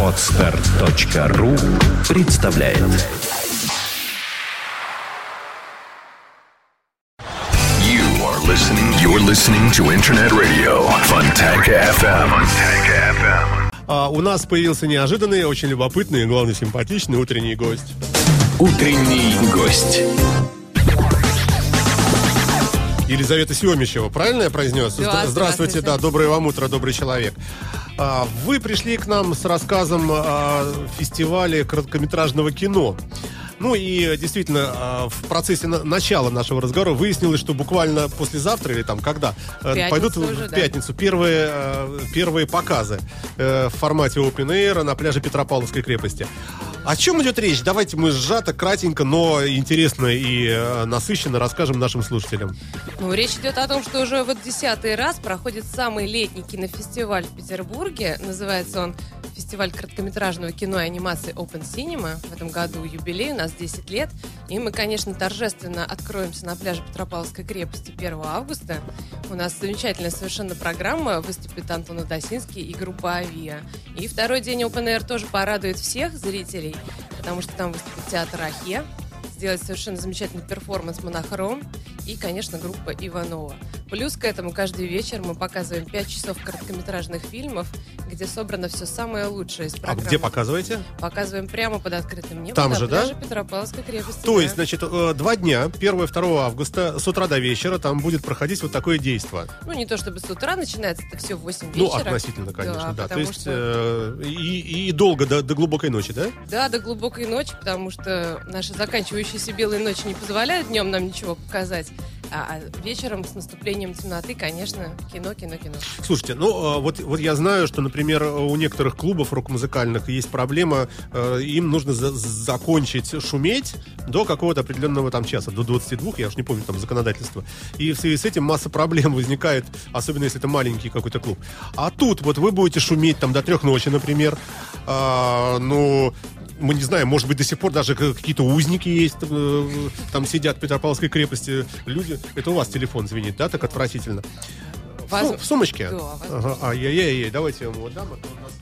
Отстар.ру представляет You are listening. You're listening to Internet Radio Fontanka FM. Fontanka FM. А, у нас появился неожиданный, очень любопытный и, главное, симпатичный утренний гость. Утренний гость. Елизавета Семичева, правильно я произнес? Да, Здра- здравствуйте. да, доброе вам утро, добрый человек. А, Вы пришли к нам с рассказом о фестивале короткометражного кино. Ну и действительно, а, в процессе на- начала нашего разговора выяснилось, что буквально послезавтра или там когда э, пятницу пойдут уже, в да. пятницу первые, э, первые показы э, в формате Open Air на пляже Петропавловской крепости. О чем идет речь? Давайте мы сжато, кратенько, но интересно и э, насыщенно расскажем нашим слушателям. Ну, речь идет о том, что уже вот десятый раз проходит самый летний кинофестиваль в Петербурге. Называется он фестиваль короткометражного кино и анимации Open Cinema. В этом году юбилей, у нас 10 лет. И мы, конечно, торжественно откроемся на пляже Петропавловской крепости 1 августа. У нас замечательная совершенно программа. Выступит Антон Адасинский и группа «Авиа». И второй день Open Air тоже порадует всех зрителей, потому что там выступит театр «Ахе», сделать совершенно замечательный перформанс «Монохром» и, конечно, группа Иванова. Плюс к этому каждый вечер мы показываем 5 часов короткометражных фильмов, где собрано все самое лучшее из А программы. где показываете? Показываем прямо под открытым небом Там же, да? Петропавловской крепости. То да. есть, значит, э, два дня, 1 и 2 августа, с утра до вечера, там будет проходить вот такое действие. Ну, не то чтобы с утра начинается, это все в 8 Ну, вечера. относительно, конечно, да. То потому есть, что- э, и, и долго, до, до глубокой ночи, да? Да, до глубокой ночи, потому что наши заканчивающиеся белые ночи не позволяют днем нам ничего показать. А, а вечером с наступлением темноты, конечно, кино, кино, кино. Слушайте, ну, э, вот, вот я знаю, что, например, у некоторых клубов рок-музыкальных есть проблема, э, им нужно за- закончить шуметь до какого-то определенного там часа, до 22, я уж не помню там законодательство. И в связи с этим масса проблем возникает, особенно если это маленький какой-то клуб. А тут вот вы будете шуметь там до трех ночи, например, А, ну, мы не знаем, может быть, до сих пор даже какие-то узники есть, э, там сидят в Петропавловской крепости люди. Это у вас телефон звенит, да, так отвратительно? В Воз- сум- В сумочке? Да, возможно. Ага, ай-яй-яй, давайте я вам его дам, а то у нас.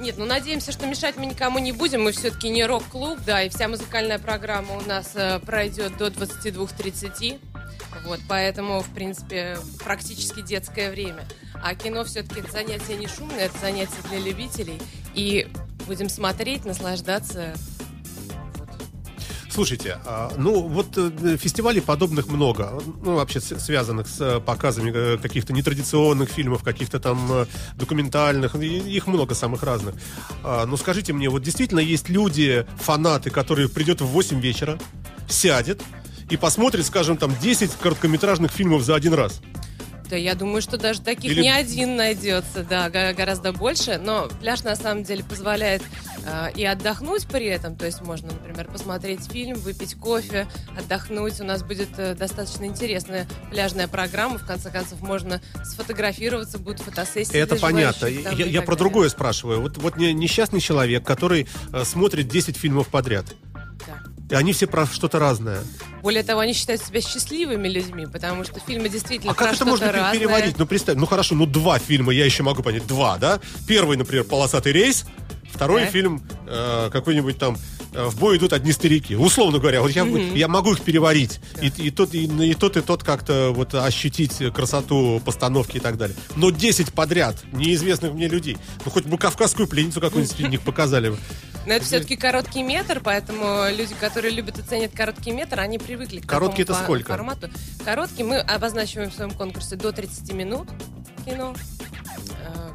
Нет, ну надеемся, что мешать мы никому не будем. Мы все-таки не рок-клуб, да, и вся музыкальная программа у нас э, пройдет до 22.30. Вот, поэтому, в принципе, практически детское время. А кино все-таки это занятие не шумное, это занятие для любителей. И будем смотреть, наслаждаться. Слушайте, а, ну вот э, фестивалей подобных много, ну вообще связанных с э, показами э, каких-то нетрадиционных фильмов, каких-то там документальных, их много самых разных. А, Ну скажите мне, вот действительно есть люди, фанаты, которые придет в 8 вечера, сядет и посмотрит, скажем, там 10 короткометражных фильмов за один раз. Да, я думаю, что даже таких Или- не один найдется, да, го- гораздо больше. Но пляж на самом деле позволяет э, и отдохнуть при этом. То есть можно, например, посмотреть фильм, выпить кофе, отдохнуть. У нас будет э, достаточно интересная пляжная программа. В конце концов, можно сфотографироваться, будут фотосессии. Это понятно. Я, я про далее. другое спрашиваю. Вот, вот не- несчастный человек, который э, смотрит 10 фильмов подряд. Да. И они все про что-то разное. Более того, они считают себя счастливыми людьми, потому что фильмы действительно А про как это можно разное. переварить? Ну, представь, ну хорошо, ну два фильма, я еще могу понять, два, да? Первый, например, «Полосатый рейс», второй Да. фильм э, какой-нибудь там э, «В бой идут одни старики». Условно говоря, вот я, я могу их переварить. И, и, тот, и, и тот, и тот как-то вот ощутить красоту постановки и так далее. Но 10 подряд неизвестных мне людей. Ну, хоть бы «Кавказскую пленницу» какую-нибудь среди них показали. бы. Но это все-таки короткий метр, поэтому люди, которые любят и ценят короткий метр, они привыкли к Короткий это сколько? формату. Короткий мы обозначиваем в своем конкурсе до 30 минут кино.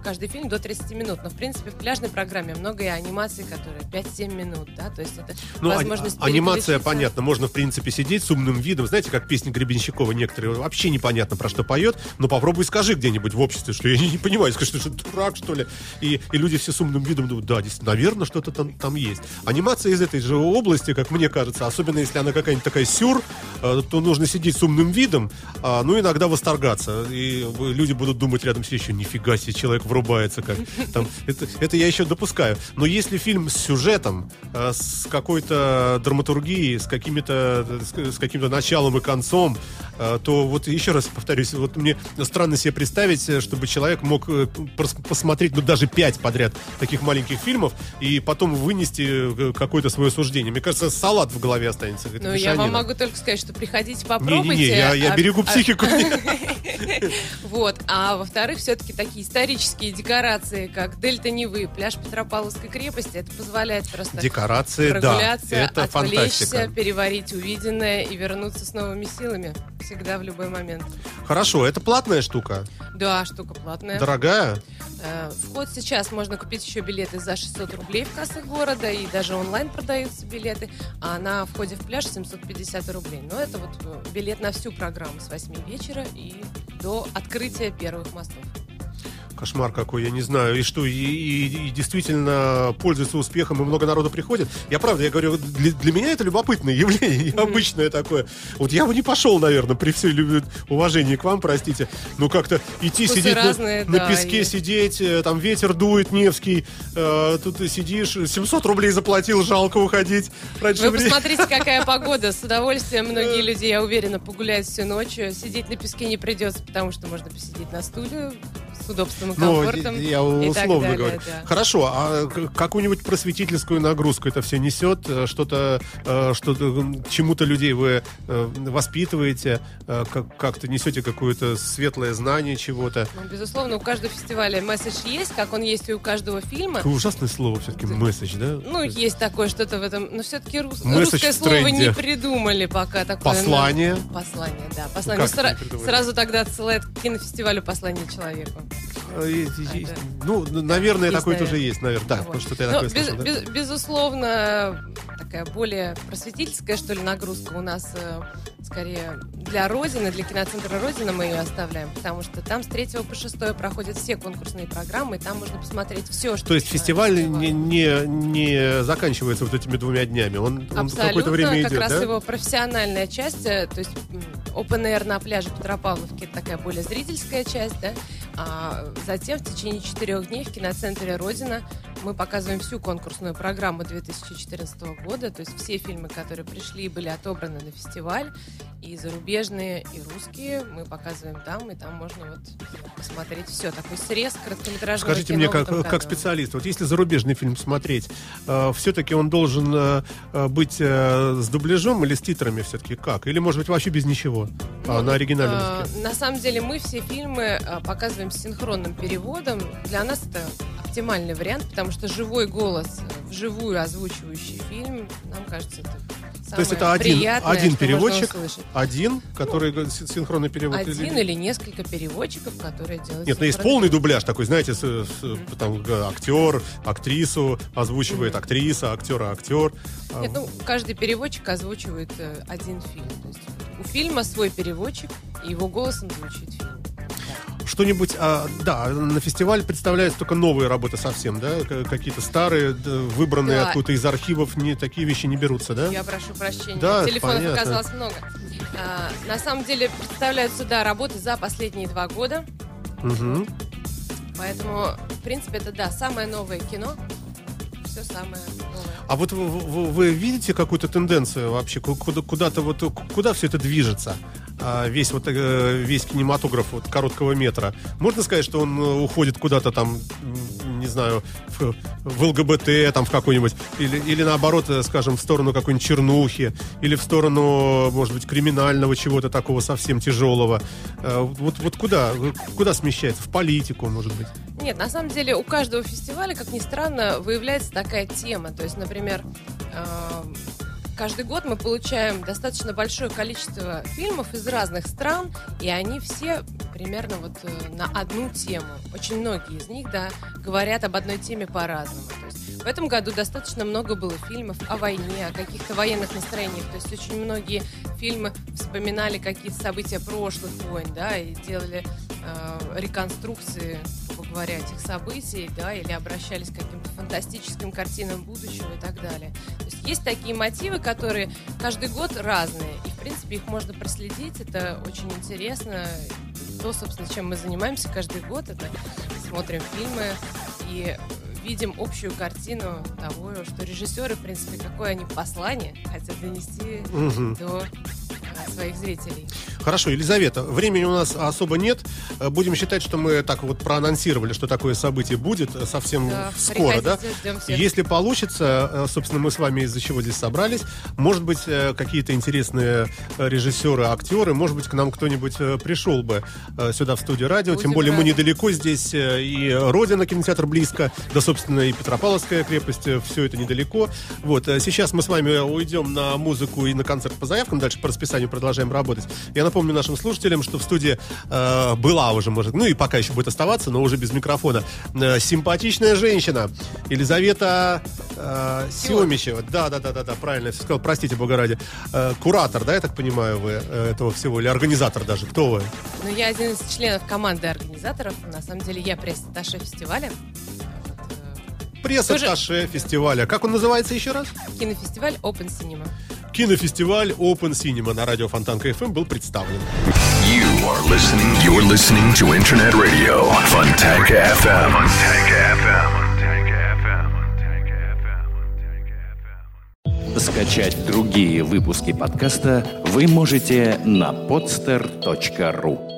Каждый фильм до 30 минут. Но, в принципе, в пляжной программе много и анимаций, которые 5-7 минут, да, то есть это Ну, а- возможность а- анимация, понятно, можно, в принципе, сидеть с умным видом. Знаете, как песни Гребенщикова некоторые, вообще непонятно, про что поет, но попробуй скажи где-нибудь в обществе, что я не, понимаю, скажи, что, что дурак, что ли. И, и люди все с умным видом думают, да, действительно, наверное, что-то там, там есть. Анимация из этой же области, как мне кажется, особенно если она какая-нибудь такая сюр, э, то нужно сидеть с умным видом, а, ну, иногда восторгаться. И люди будут думать рядом сидящие, нифига себе, человек в врубается как. Там, это, это я еще допускаю. Но если фильм с сюжетом, э, с какой-то драматургией, с какими-то с, с каким-то началом и концом, э, то вот еще раз повторюсь, вот мне странно себе представить, э, чтобы человек мог э, посмотреть, ну, даже пять подряд таких маленьких фильмов и потом вынести э, какое-то свое суждение. Мне кажется, салат в голове останется. Ну, я вам могу только сказать, что приходите, попробуйте. Не-не-не, я, я А- берегу а- психику. Вот. А во-вторых, все-таки такие исторические декорации, как Дельта Невы, пляж Петропавловской крепости, это позволяет просто Декорации, да, это отвлечься, фантастика. переварить увиденное и вернуться с новыми силами. Всегда в любой момент. Хорошо, это платная штука? Да, штука платная. Дорогая? Э, Вход сейчас можно купить еще билеты за 600 рублей в кассах города, и даже онлайн продаются билеты, а на входе в пляж 750 рублей. Но это вот э, билет на всю программу с 8 вечера и до открытия первых мостов. Кошмар какой, я не знаю. И что, и, и- и действительно пользуется успехом, и много народу приходит. Я правда, я говорю, для, для меня это любопытное явление, необычное такое. Вот я бы не пошел, наверное, при всей уважении к вам, простите. Ну, как-то идти, Вкусы сидеть на- разные, на, да, песке, и- сидеть, э, там ветер дует, Невский, э, тут ты сидишь, 700 рублей заплатил, жалко уходить раньше Вы времени. посмотрите, какая погода. С удовольствием многие люди, я уверена, погуляют всю ночь. Сидеть на песке не придется, потому что можно посидеть на стуле с удобством и Ну, комфортом. я и так условно далее, говорю. да. Хорошо, а какую-нибудь просветительскую нагрузку это все несет? Э, Что-то, э, что-то, м, чему-то людей вы э, воспитываете, э, как- как-то несете какое-то светлое знание чего-то? Ну, безусловно, у каждого фестиваля месседж есть, как он есть и у каждого фильма. Какое ужасное слово все-таки, месседж, да? Ну, есть такое что-то в этом, но все-таки Месседж русское слово не придумали пока. Такое, ну, Послание. Послание, да. Послание. Ну, сра- сразу тогда отсылает к кинофестивалю послание человеку. Э, и- и- Это- Ну, наверное, Есть, тоже наверное. есть, наверное. Да, Вот. потому что-то я Но такое без- слышал, да? без- безусловно, такая более просветительская, что ли, нагрузка у нас э, скорее для Родины, для киноцентра Родина мы ее оставляем, потому что там с 3 по 6 проходят все конкурсные программы, и там можно посмотреть все, что То есть есть фестиваль не, не, не заканчивается вот этими двумя днями, он, он какое-то время как идет, раз да? его профессиональная часть, э, то есть air на пляже Петропавловки, это такая более зрительская часть, да, а затем в течение четырех дней в киноцентре Родина мы показываем всю конкурсную программу 2014 года, то есть все фильмы, которые пришли были отобраны на фестиваль, и зарубежные, и русские, мы показываем там, и там можно вот посмотреть все, такой срез короткометражного Скажите кино мне, как, как специалист, вот если зарубежный фильм смотреть, все-таки он должен э, э, быть э, с дубляжом или с титрами все-таки как? Или, может быть, вообще без ничего? А, на оригинальном Э, языке? На самом деле мы все фильмы э, показываем с синхронным переводом. Для нас это оптимальный вариант, потому что живой голос, э, вживую озвучивающий фильм, нам кажется, это То есть самое это один, приятное, один переводчик, один, который г- с- синхронный перевод? Один или несколько переводчиков, которые делают Нет, ну есть полный дубляж такой, знаете, с, с- там г- актер, актрису озвучивает актриса, актера актер. А, Нет, ну, каждый переводчик озвучивает э, один фильм. То есть у фильма свой переводчик, и его голосом звучит фильм. Что-нибудь, а, да, на фестиваль представляются только новые работы совсем, да? Какие-то старые, выбранные Да. откуда-то из архивов, не такие вещи не берутся, да? Я прошу прощения. Да, Телефонов понятно. оказалось много. А, на самом деле представляются, да, работы за последние два года. Мгм. Поэтому, в принципе, это, да, самое новое кино. Все самое новое. А вот вы, вы- вы видите какую-то тенденцию вообще, ку- куда, куда-то вот, куда все это движется? А, весь вот э, весь кинематограф вот короткого метра. Можно сказать, что он э, уходит куда-то там, не знаю, в, в ЛГБТ там в какой-нибудь, или, или наоборот, э, скажем, в сторону какой-нибудь чернухи, или в сторону, может быть, криминального чего-то такого совсем тяжелого. Вот, вот куда, куда смещается? В политику, может быть? Нет, на самом деле у каждого фестиваля, как ни странно, выявляется такая тема. То есть, например, каждый год мы получаем достаточно большое количество фильмов из разных стран, и они все примерно вот э, на одну тему. Очень многие из них, да, говорят об одной теме по-разному. В этом году достаточно много было фильмов о войне, о каких-то военных настроениях. То есть очень многие фильмы вспоминали какие-то события прошлых войн, да, и делали э, реконструкции, грубо говоря, этих событий, да, или обращались к каким-то фантастическим картинам будущего и так далее. То есть есть такие мотивы, которые каждый год разные, и, в принципе, их можно проследить, это очень интересно. То, собственно, чем мы занимаемся каждый год, это смотрим фильмы и видим общую картину того, что режиссеры, в принципе, какое они послание хотят донести Мгм. до э, своих зрителей. Хорошо, Елизавета, времени у нас особо нет. Э, Будем считать, что мы так вот проанонсировали, что такое событие будет э, совсем Да, скоро, да? Если получится, э, собственно, мы с вами из-за чего здесь собрались, может быть, какие-то интересные режиссеры, актеры, может быть, к нам кто-нибудь пришел бы сюда в студию радио, тем Будем более мы рады. недалеко здесь, и Родина, кинотеатр близко, да, собственно, и Петропавловская крепость, все это недалеко. Вот, сейчас мы с вами уйдем на музыку и на концерт по заявкам, дальше по расписанию продолжаем работать. Я напомню нашим слушателям, что в студии э, была уже, может, ну и пока еще будет оставаться, но уже без микрофона, э, симпатичная женщина Елизавета э, Семичева. Да, да, да, да, да, правильно я всё сказал, простите, бога ради. Э, куратор, да, я так понимаю, вы э, этого всего, или организатор даже, кто вы? Ну, я один из членов команды организаторов. На самом деле, я пресс-атташе фестиваля. Пресс-атташе фестиваля. Как он называется еще раз? Кинофестиваль Open Cinema. Кинофестиваль Open Cinema на радио Фонтанка FM был представлен. You are listening. You're listening to Internet Radio Fontanka FM. Fontanka FM. Скачать другие выпуски подкаста вы можете на podster.ru